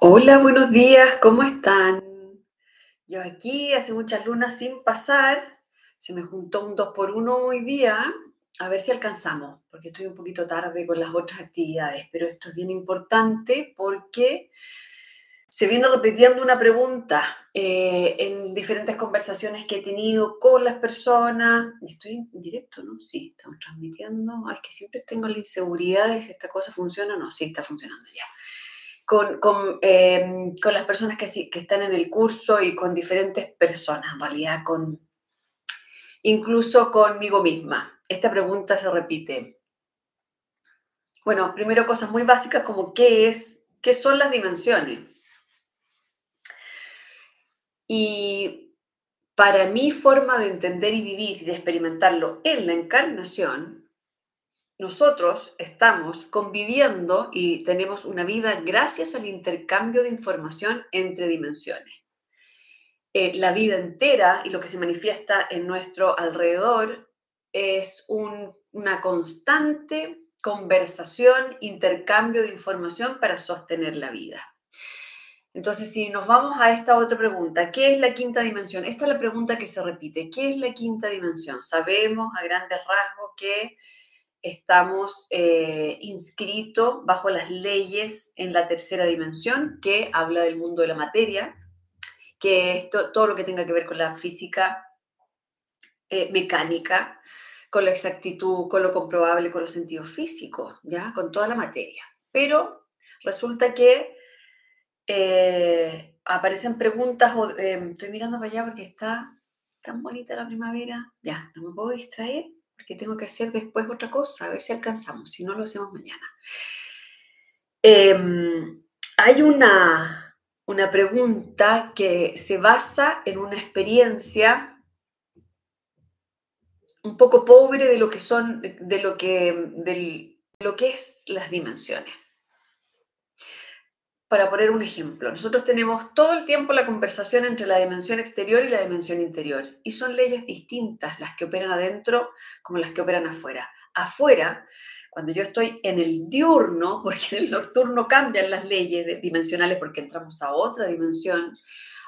Hola, buenos días, ¿cómo están? Yo aquí hace muchas lunas sin pasar, se me juntó un 2 por 1 hoy día, a ver si alcanzamos, porque estoy un poquito tarde con las otras actividades, pero esto es bien importante porque se viene repitiendo una pregunta eh, en diferentes conversaciones que he tenido con las personas. Estoy en directo, ¿no? Sí, estamos transmitiendo. Ay, es que siempre tengo la inseguridad de si esta cosa funciona o no. Sí, está funcionando ya con, em, con, las personas que, que están en el curso y con diferentes personas, en realidad, con, incluso conmigo misma. Esta pregunta se repite. Bueno, primero cosas muy básicas como qué es, qué son las dimensiones. Y para mi forma de entender y vivir y de experimentarlo en la encarnación, nosotros estamos conviviendo y tenemos una vida gracias al intercambio de información entre dimensiones. Eh, la vida entera y lo que se manifiesta en nuestro alrededor es una constante conversación, intercambio de información para sostener la vida. Entonces, si nos vamos a esta otra pregunta, ¿qué es la quinta dimensión? Esta es la pregunta que se repite. ¿Qué es la quinta dimensión? Sabemos a grandes rasgos que estamos eh, inscritos bajo las leyes en la tercera dimensión, que habla del mundo de la materia, que es todo lo que tenga que ver con la física eh, mecánica, con la exactitud, con lo comprobable, con los sentidos físicos, ¿ya? Con toda la materia. Pero resulta que eh, aparecen preguntas, o, estoy mirando para allá porque está tan bonita la primavera, ya, no me puedo distraer porque tengo que hacer después otra cosa, a ver si alcanzamos, si no lo hacemos mañana. Em, hay una, una pregunta que se basa en una experiencia un poco pobre de lo que son, de lo que, de lo que es las dimensiones. Para poner un ejemplo, nosotros tenemos todo el tiempo la conversación entre la dimensión exterior y la dimensión interior, y son leyes distintas las que operan adentro como las que operan afuera. Afuera, cuando yo estoy en el diurno, porque en el nocturno cambian las leyes dimensionales porque entramos a otra dimensión,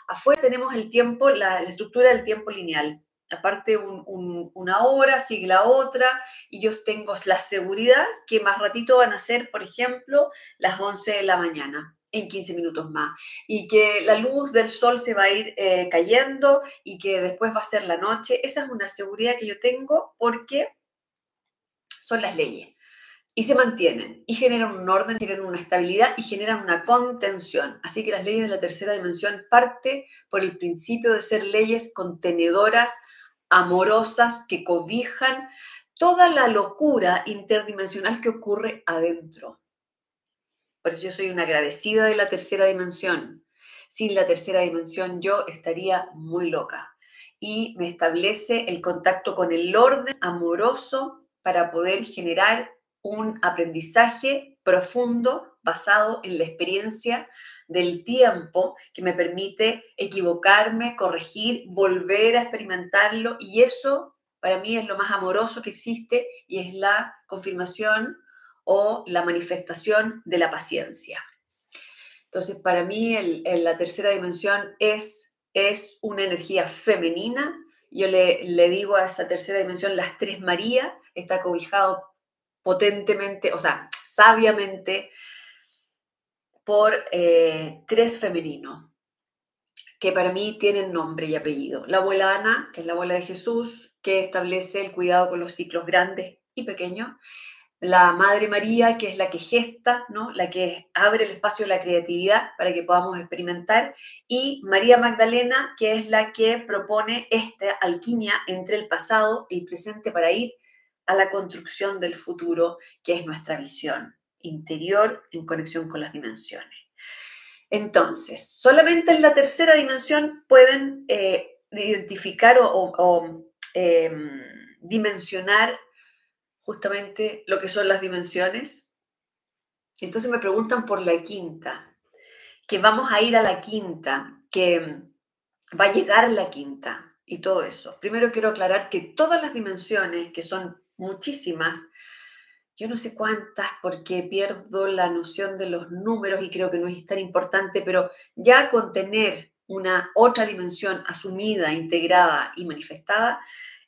afuera tenemos el tiempo, la, estructura del tiempo lineal. Aparte, una hora sigue la otra, y yo tengo la seguridad que más ratito van a ser, por ejemplo, las 11 de la mañana en 15 minutos más y que la luz del sol se va a ir eh, cayendo y que después va a ser la noche. Esa es una seguridad que yo tengo porque son las leyes y se mantienen y generan un orden, generan una estabilidad y generan una contención. Así que las leyes de la tercera dimensión parte por el principio de ser leyes contenedoras, amorosas, que cobijan toda la locura interdimensional que ocurre adentro. Por eso yo soy una agradecida de la tercera dimensión. Sin la tercera dimensión yo estaría muy loca. Y me establece el contacto con el orden amoroso para poder generar un aprendizaje profundo basado en la experiencia del tiempo que me permite equivocarme, corregir, volver a experimentarlo y eso para mí es lo más amoroso que existe y es la confirmación o la manifestación de la paciencia. Entonces, para mí la tercera dimensión es, es una energía femenina. Yo le, le digo a esa tercera dimensión las tres Marías, está cobijado potentemente, o sea, sabiamente por eh, tres femeninos, que para mí tienen nombre y apellido. La abuela Ana, que es la abuela de Jesús, que establece el cuidado con los ciclos grandes y pequeños la Madre María, que es la que gesta, ¿no? la que abre el espacio de la creatividad para que podamos experimentar, y María Magdalena, que es la que propone esta alquimia entre el pasado y el presente para ir a la construcción del futuro, que es nuestra visión interior en conexión con las dimensiones. Entonces, solamente en la tercera dimensión pueden eh, identificar o, em, dimensionar justamente lo que son las dimensiones. Entonces me preguntan por la quinta, que vamos a ir a la quinta, que va a llegar la quinta y todo eso. Primero quiero aclarar que todas las dimensiones, que son muchísimas, yo no sé cuántas porque pierdo la noción de los números y creo que no es tan importante, pero ya con tener una otra dimensión asumida, integrada y manifestada,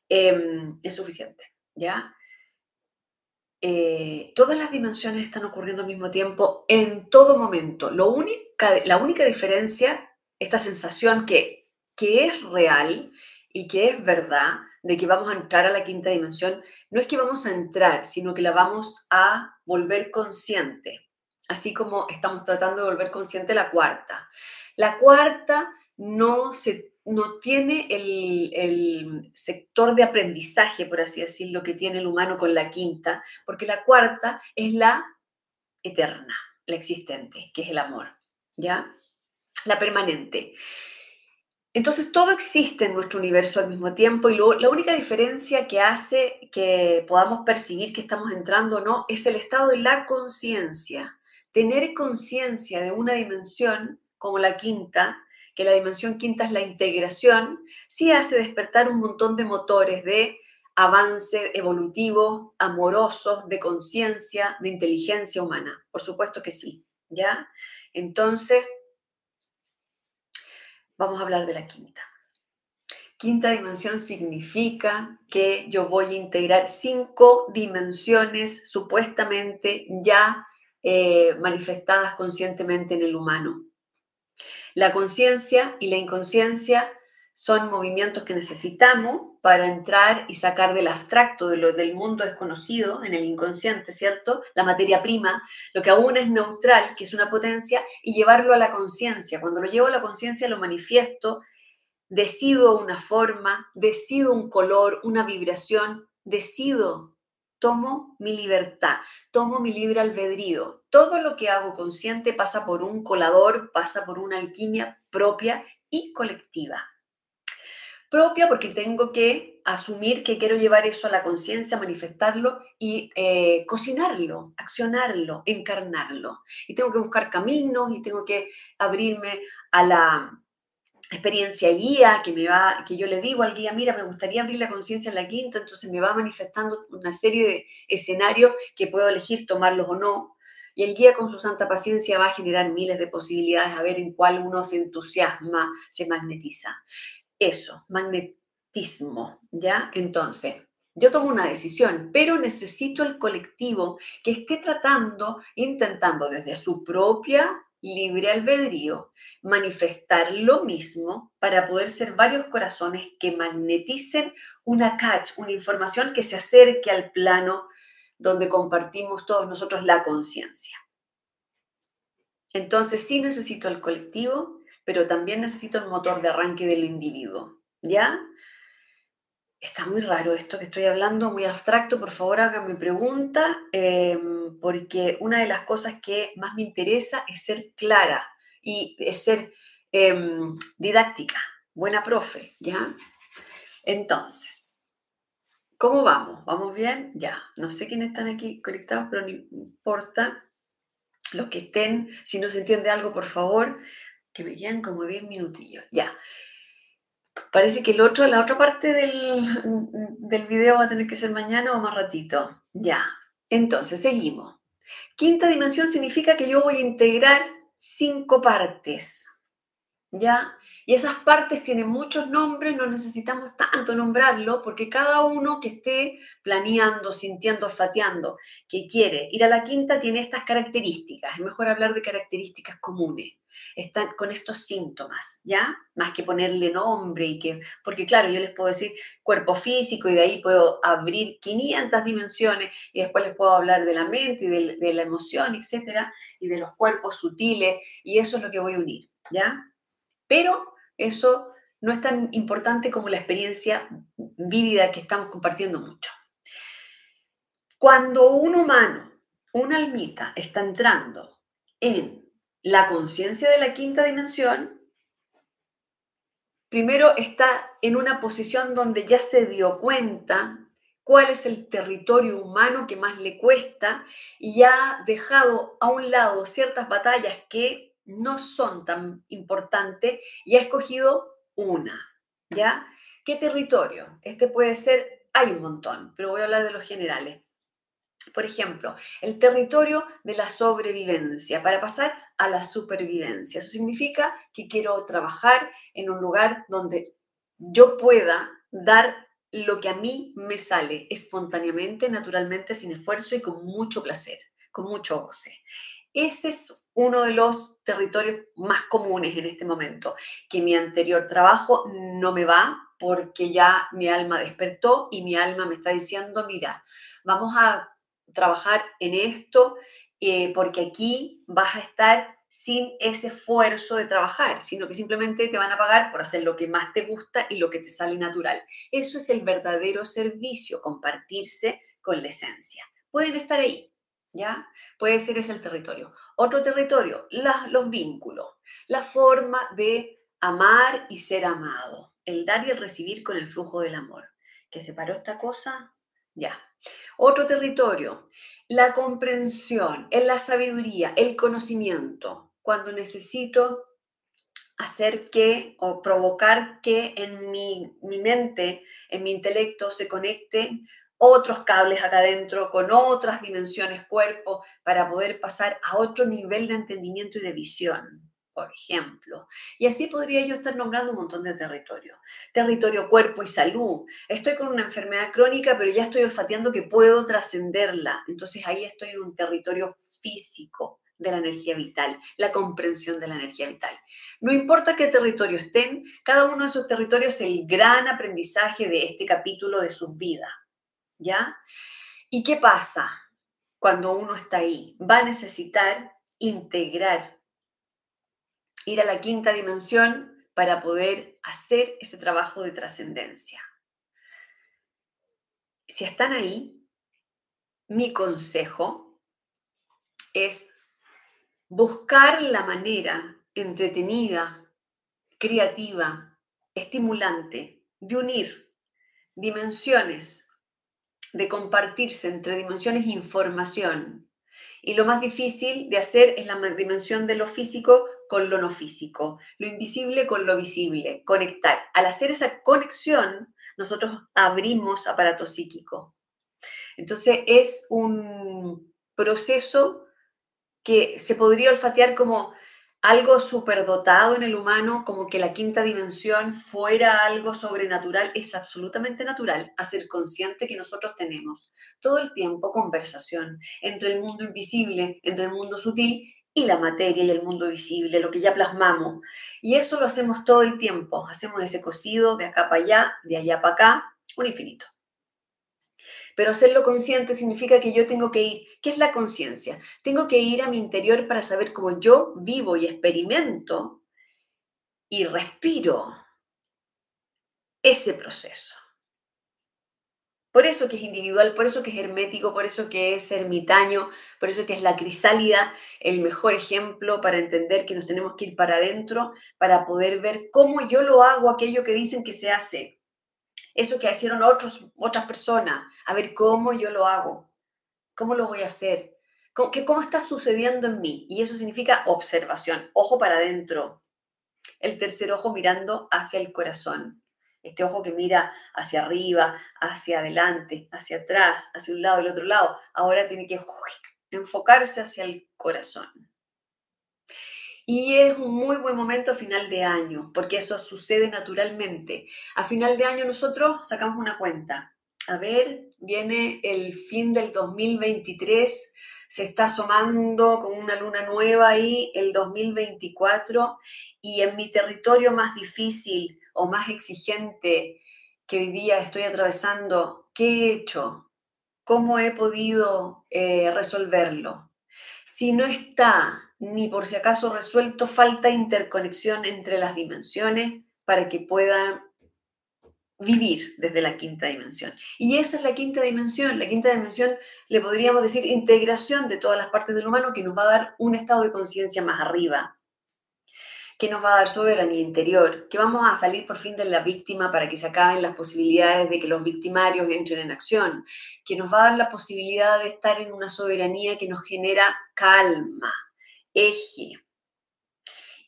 em, es suficiente, ¿ya? Eh, todas las dimensiones están ocurriendo al mismo tiempo en todo momento. Lo única, la única diferencia, esta sensación que, que es real y que es verdad, de que vamos a entrar a la quinta dimensión, no es que vamos a entrar, sino que la vamos a volver consciente, así como estamos tratando de volver consciente la cuarta. La cuarta no, se, no tiene el, el sector de aprendizaje, por así decirlo, que tiene el humano con la quinta, porque la cuarta es la eterna, la existente, que es el amor, ¿ya? La permanente. Entonces todo existe en nuestro universo al mismo tiempo y la única diferencia que hace que podamos percibir que estamos entrando o no es el estado de la conciencia. Tener conciencia de una dimensión como la quinta, que la dimensión quinta es la integración, sí hace despertar un montón de motores de avance evolutivo, amorosos, de conciencia, de inteligencia humana. Por supuesto que sí, ¿ya? Entonces, Vamos a hablar de la quinta. Quinta dimensión significa que yo voy a integrar cinco dimensiones supuestamente ya eh, manifestadas conscientemente en el humano. La conciencia y la inconsciencia son movimientos que necesitamos para entrar y sacar del abstracto, de lo, del mundo desconocido, en el inconsciente, ¿cierto? La materia prima, lo que aún es neutral, que es una potencia, y llevarlo a la conciencia. Cuando lo llevo a la conciencia lo manifiesto, decido una forma, decido un color, una vibración, decido, tomo mi libertad, tomo mi libre albedrío. Todo lo que hago consciente pasa por un colador, pasa por una alquimia propia y colectiva propia porque tengo que asumir que quiero llevar eso a la conciencia, manifestarlo y eh, cocinarlo, accionarlo, encarnarlo. Y tengo que buscar caminos y tengo que abrirme a la experiencia guía que me va, que yo le digo al guía, mira, me gustaría abrir la conciencia en la quinta, entonces me va manifestando una serie de escenarios que puedo elegir tomarlos o no. Y el guía con su santa paciencia va a generar miles de posibilidades a ver en cuál uno se entusiasma, se magnetiza eso, magnetismo, ¿ya? Entonces, yo tomo una decisión, pero necesito el colectivo que esté tratando, intentando desde su propia libre albedrío, manifestar lo mismo para poder ser varios corazones que magneticen una catch, una información que se acerque al plano donde compartimos todos nosotros la conciencia. Entonces sí necesito el colectivo, pero también necesito el motor de arranque del individuo, ¿ya? Está muy raro esto que estoy hablando, muy abstracto, por favor háganme pregunta, em, porque una de las cosas que más me interesa es ser clara y es ser em, didáctica, buena profe, ¿ya? Entonces, ¿cómo vamos? ¿Vamos bien? Ya, no sé quiénes están aquí conectados, pero no importa. Los que estén, si no se entiende algo, por favor, que me quedan como 10 minutillos. Ya. Parece que el otro, la otra parte del, del video va a tener que ser mañana o más ratito. Ya. Entonces, seguimos. Quinta dimensión significa que yo voy a integrar cinco partes. ¿Ya? Y esas partes tienen muchos nombres, no necesitamos tanto nombrarlo, porque cada uno que esté planeando, sintiendo, olfateando, que quiere ir a la quinta tiene estas características. Es mejor hablar de características comunes. Están con estos síntomas, ¿ya? Más que ponerle nombre y que, porque claro, yo les puedo decir cuerpo físico y de ahí puedo abrir 500 dimensiones y después les puedo hablar de la mente y de, de la emoción, etcétera, y de los cuerpos sutiles, y eso es lo que voy a unir, ¿ya? Pero eso no es tan importante como la experiencia vívida que estamos compartiendo mucho. Cuando un humano, una almita, está entrando en la conciencia de la quinta dimensión, primero está en una posición donde ya se dio cuenta cuál es el territorio humano que más le cuesta y ha dejado a un lado ciertas batallas que no son tan importantes y ha escogido una, ¿ya? ¿Qué territorio? Este puede ser, hay un montón, pero voy a hablar de los generales. Por ejemplo, el territorio de la sobrevivencia para pasar a la supervivencia. Eso significa que quiero trabajar en un lugar donde yo pueda dar lo que a mí me sale espontáneamente, naturalmente, sin esfuerzo y con mucho placer, con mucho goce. Ese es uno de los territorios más comunes en este momento, que mi anterior trabajo no me va porque ya mi alma despertó y mi alma me está diciendo, mira, vamos a trabajar en esto eh, porque aquí vas a estar sin ese esfuerzo de trabajar, sino que simplemente te van a pagar por hacer lo que más te gusta y lo que te sale natural. Eso es el verdadero servicio, compartirse con la esencia. Pueden estar ahí, ¿ya? Puede ser ese el territorio. Otro territorio, los vínculos, la forma de amar y ser amado, el dar y el recibir con el flujo del amor. ¿Que separó esta cosa? Ya. Otro territorio, la comprensión, en la sabiduría, el conocimiento, cuando necesito hacer que o provocar que en mi mente, en mi intelecto se conecte otros cables acá adentro, con otras dimensiones cuerpo, para poder pasar a otro nivel de entendimiento y de visión, por ejemplo. Y así podría yo estar nombrando un montón de territorios. Territorio cuerpo y salud. Estoy con una enfermedad crónica, pero ya estoy olfateando que puedo trascenderla. Entonces ahí estoy en un territorio físico de la energía vital, la comprensión de la energía vital. No importa qué territorio estén, cada uno de esos territorios es el gran aprendizaje de este capítulo de sus vidas. ¿Ya? ¿Y qué pasa cuando uno está ahí? Va a necesitar integrar, ir a la quinta dimensión para poder hacer ese trabajo de trascendencia. Si están ahí, mi consejo es buscar la manera entretenida, creativa, estimulante de unir dimensiones de compartirse entre dimensiones información. Y lo más difícil de hacer es la dimensión de lo físico con lo no físico, lo invisible con lo visible, conectar. Al hacer esa conexión, nosotros abrimos aparato psíquico. Entonces es un proceso que se podría olfatear como algo superdotado en el humano, como que la quinta dimensión fuera algo sobrenatural, es absolutamente natural hacer consciente que nosotros tenemos todo el tiempo conversación entre el mundo invisible, entre el mundo sutil y la materia y el mundo visible, lo que ya plasmamos. Y eso lo hacemos todo el tiempo, hacemos ese cosido de acá para allá, de allá para acá, un infinito. Pero hacerlo consciente significa que yo tengo que ir. ¿Qué es la conciencia? Tengo que ir a mi interior para saber cómo yo vivo y experimento y respiro ese proceso. Por eso que es individual, por eso que es hermético, por eso que es ermitaño, por eso que es la crisálida el mejor ejemplo para entender que nos tenemos que ir para adentro para poder ver cómo yo lo hago aquello que dicen que se hace eso que hicieron otros, otras personas, a ver cómo yo lo hago, cómo lo voy a hacer, cómo, cómo está sucediendo en mí. Y eso significa observación, ojo para adentro. El tercer ojo mirando hacia el corazón. Este ojo que mira hacia arriba, hacia adelante, hacia atrás, hacia un lado y el otro lado, ahora tiene que enfocarse hacia el corazón. Y es un muy buen momento a final de año, porque eso sucede naturalmente. A final de año nosotros sacamos una cuenta. A ver, viene el fin del 2023, se está asomando con una luna nueva ahí el 2024 y en mi territorio más difícil o más exigente que hoy día estoy atravesando, ¿qué he hecho? ¿Cómo he podido eh, resolverlo? Si no está ni por si acaso resuelto, falta interconexión entre las dimensiones para que puedan vivir desde la quinta dimensión. Y eso es la quinta dimensión. La quinta dimensión le podríamos decir integración de todas las partes del humano que nos va a dar un estado de conciencia más arriba, que nos va a dar soberanía interior, que vamos a salir por fin de la víctima para que se acaben las posibilidades de que los victimarios entren en acción, que nos va a dar la posibilidad de estar en una soberanía que nos genera calma, eje.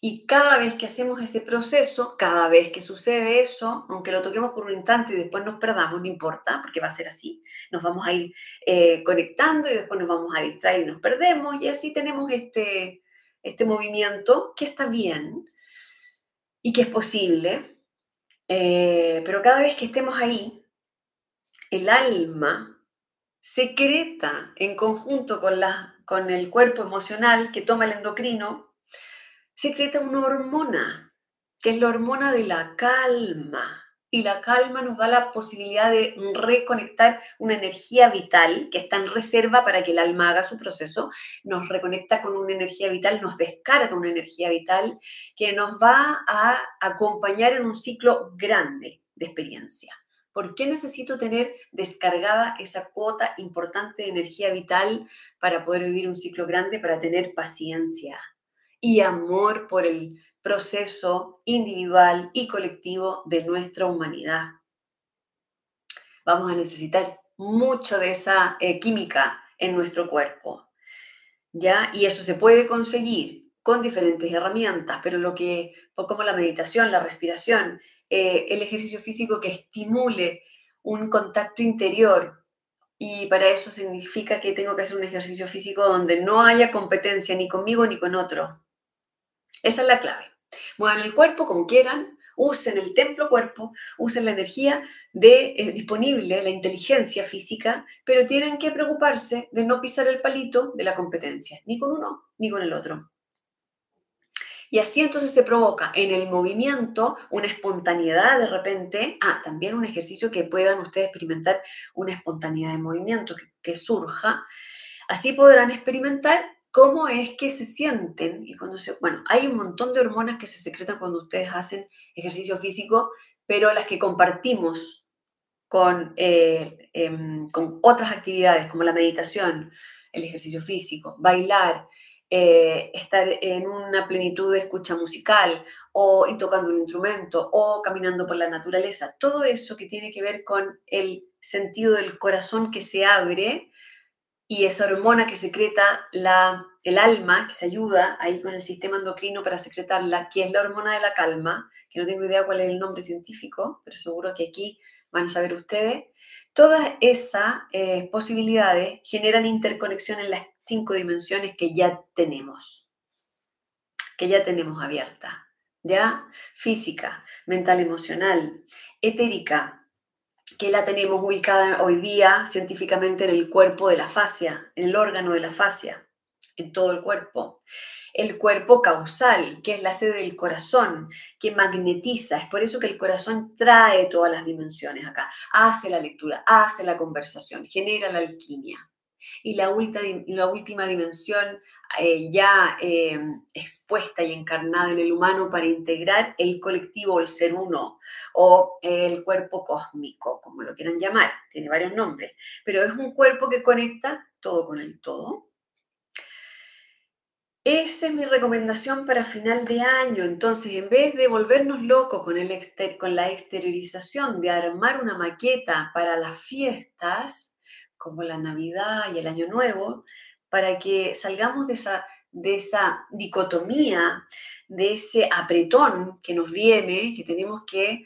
Y cada vez que hacemos ese proceso, cada vez que sucede eso, aunque lo toquemos por un instante y después nos perdamos, no importa, porque va a ser así, nos vamos a ir eh, conectando y después nos vamos a distraer y nos perdemos y así tenemos este, este movimiento que está bien y que es posible, eh, pero cada vez que estemos ahí, el alma secreta en conjunto con, la, con el cuerpo emocional que toma el endocrino, secreta una hormona, que es la hormona de la calma. Y la calma nos da la posibilidad de reconectar una energía vital que está en reserva para que el alma haga su proceso. Nos reconecta con una energía vital, nos descarga una energía vital que nos va a acompañar en un ciclo grande de experiencia. ¿Por qué necesito tener descargada esa cuota importante de energía vital para poder vivir un ciclo grande, para tener paciencia? y amor por el proceso individual y colectivo de nuestra humanidad. Vamos a necesitar mucho de esa eh, química en nuestro cuerpo. ¿Ya? Y eso se puede conseguir con diferentes herramientas, pero lo que, como la meditación, la respiración, eh, el ejercicio físico que estimule un contacto interior, y para eso significa que tengo que hacer un ejercicio físico donde no haya competencia ni conmigo ni con otro, esa es la clave. Muevan el cuerpo como quieran, usen el templo cuerpo, usen la energía eh, disponible, la inteligencia física, pero tienen que preocuparse de no pisar el palito de la competencia, ni con uno ni con el otro. Y así entonces se provoca en el movimiento una espontaneidad de repente, ah, también un ejercicio que puedan ustedes experimentar una espontaneidad de movimiento que surja. Así podrán experimentar cómo es que se sienten y cuando se, bueno, hay un montón de hormonas que se secretan cuando ustedes hacen ejercicio físico, pero las que compartimos con, eh, em, con otras actividades como la meditación, el ejercicio físico, bailar, eh, estar en una plenitud de escucha musical o tocando un instrumento o caminando por la naturaleza, todo eso que tiene que ver con el sentido del corazón que se abre y esa hormona que secreta la, el alma, que se ayuda ahí con el sistema endocrino para secretarla, que es la hormona de la calma, que no tengo idea cuál es el nombre científico, pero seguro que aquí van a saber ustedes. Todas esas eh, posibilidades generan interconexión en las cinco dimensiones que ya tenemos, que ya tenemos abierta, ¿ya? Física, mental, emocional, etérica, que la tenemos ubicada hoy día científicamente en el cuerpo de la fascia, en el órgano de la fascia, en todo el cuerpo. El cuerpo causal, que es la sede del corazón, que magnetiza. Es por eso que el corazón trae todas las dimensiones acá. Hace la lectura, hace la conversación, genera la alquimia. Y la, la última dimensión eh, ya eh, expuesta y encarnada en el humano para integrar el colectivo, el ser uno o el cuerpo cósmico, como lo quieran llamar, tiene varios nombres, pero es un cuerpo que conecta todo con el todo. Esa es mi recomendación para final de año. Entonces, en vez de volvernos locos con, la exteriorización de armar una maqueta para las fiestas, como la Navidad y el Año Nuevo, para que salgamos de esa dicotomía, de ese apretón que nos viene, que tenemos que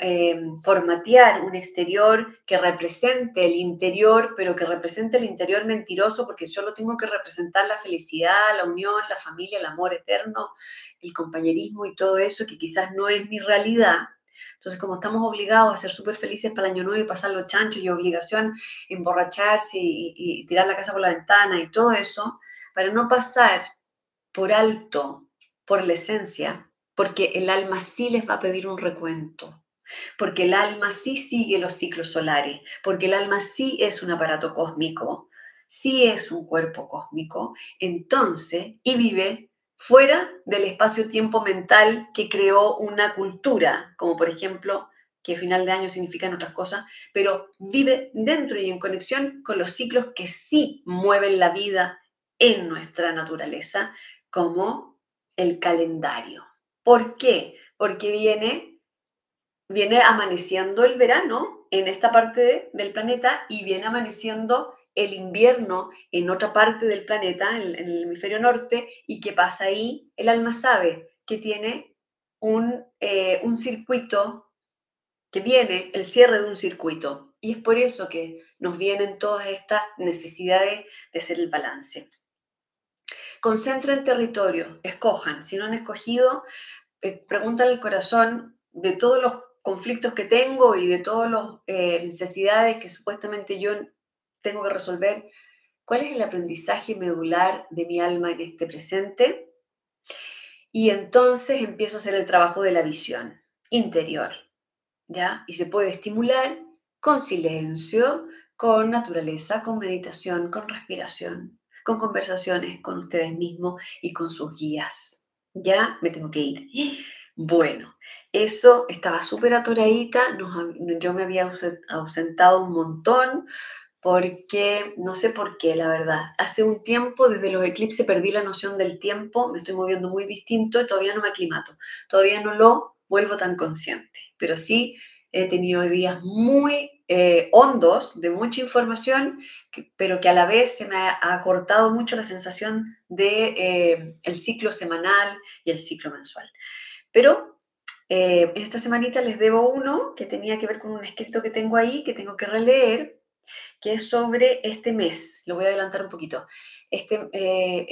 eh, formatear un exterior que represente el interior, pero que represente el interior mentiroso, porque yo lo tengo que representar la felicidad, la unión, la familia, el amor eterno, el compañerismo y todo eso que quizás no es mi realidad. Entonces, como estamos obligados a ser súper felices para el año nuevo y pasar los chanchos y obligación emborracharse y, tirar la casa por la ventana y todo eso, para no pasar por alto, por la esencia, porque el alma sí les va a pedir un recuento, porque el alma sí sigue los ciclos solares, porque el alma sí es un aparato cósmico, sí es un cuerpo cósmico, entonces, y vive fuera del espacio-tiempo mental que creó una cultura, como por ejemplo que final de año significan otras cosas, pero vive dentro y en conexión con los ciclos que sí mueven la vida en nuestra naturaleza, como el calendario. ¿Por qué? Porque viene, viene amaneciendo el verano en esta parte del planeta y viene amaneciendo el invierno en otra parte del planeta, en, el hemisferio norte, y qué pasa ahí, el alma sabe que tiene un, eh, un circuito, que viene el cierre de un circuito. Y es por eso que nos vienen todas estas necesidades de hacer el balance. Concentren territorio, escojan. Si no han escogido, eh, pregúntale al corazón de todos los conflictos que tengo y de todas las eh, necesidades que supuestamente yo tengo que resolver, ¿cuál es el aprendizaje medular de mi alma en este presente? Y entonces empiezo a hacer el trabajo de la visión interior, ¿ya? Y se puede estimular con silencio, con naturaleza, con meditación, con respiración, con conversaciones con ustedes mismos y con sus guías. Ya me tengo que ir. Bueno, eso estaba súper atoradita, yo me había ausentado un montón porque, no sé por qué, la verdad, hace un tiempo, desde los eclipses, perdí la noción del tiempo, me estoy moviendo muy distinto y todavía no me aclimato, todavía no lo vuelvo tan consciente, pero sí he tenido días muy eh, hondos, de mucha información, pero que a la vez se me ha, cortado mucho la sensación de eh, el ciclo semanal y el ciclo mensual. Pero eh, en esta semanita les debo uno que tenía que ver con un escrito que tengo ahí, que tengo que releer, que es sobre este mes. Lo voy a adelantar un poquito. Este,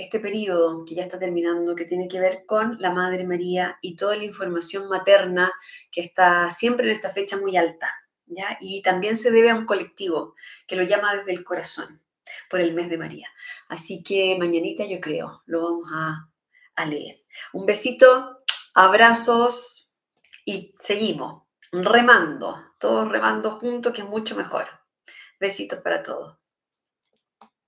este periodo que ya está terminando, que tiene que ver con la Madre María y toda la información materna que está siempre en esta fecha muy alta. Y también se debe a un colectivo que lo llama desde el corazón, por el mes de María. Así que mañanita yo creo, lo vamos a, a leer. Un besito, abrazos y seguimos remando, todos remando juntos, que es mucho mejor. Besitos para todos.